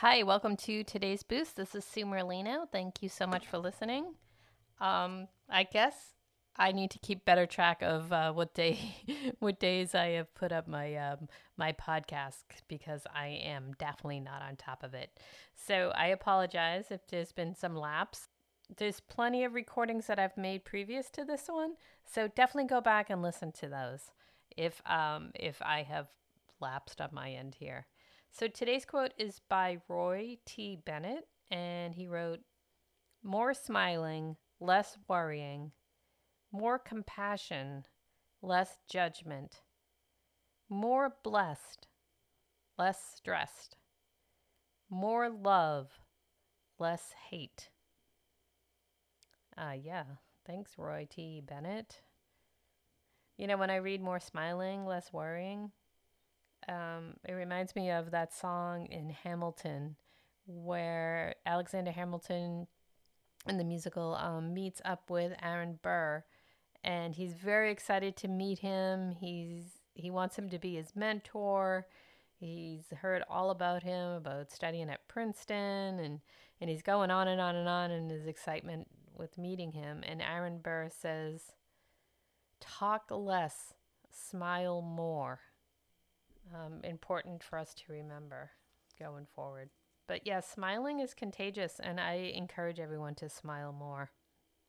Hi, welcome to today's boost. This is Sue Merlino. Thank you so much for listening. Um, I guess I need to keep better track of uh, what day, what days I have put up my um, my podcast because I am definitely not on top of it. So I apologize if there's been some lapse. There's plenty of recordings that I've made previous to this one, so definitely go back and listen to those if um, if I have lapsed on my end here. So today's quote is by Roy T. Bennett, and he wrote, More smiling, less worrying, more compassion, less judgment, more blessed, less stressed, more love, less hate. Ah, uh, yeah. Thanks, Roy T. Bennett. You know, when I read more smiling, less worrying, um, it reminds me of that song in Hamilton where Alexander Hamilton in the musical um, meets up with Aaron Burr and he's very excited to meet him. He's he wants him to be his mentor. He's heard all about him, about studying at Princeton, and, and he's going on and on and on in his excitement with meeting him. And Aaron Burr says, Talk less, smile more um, important for us to remember going forward. But yeah, smiling is contagious, and I encourage everyone to smile more.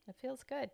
It feels good.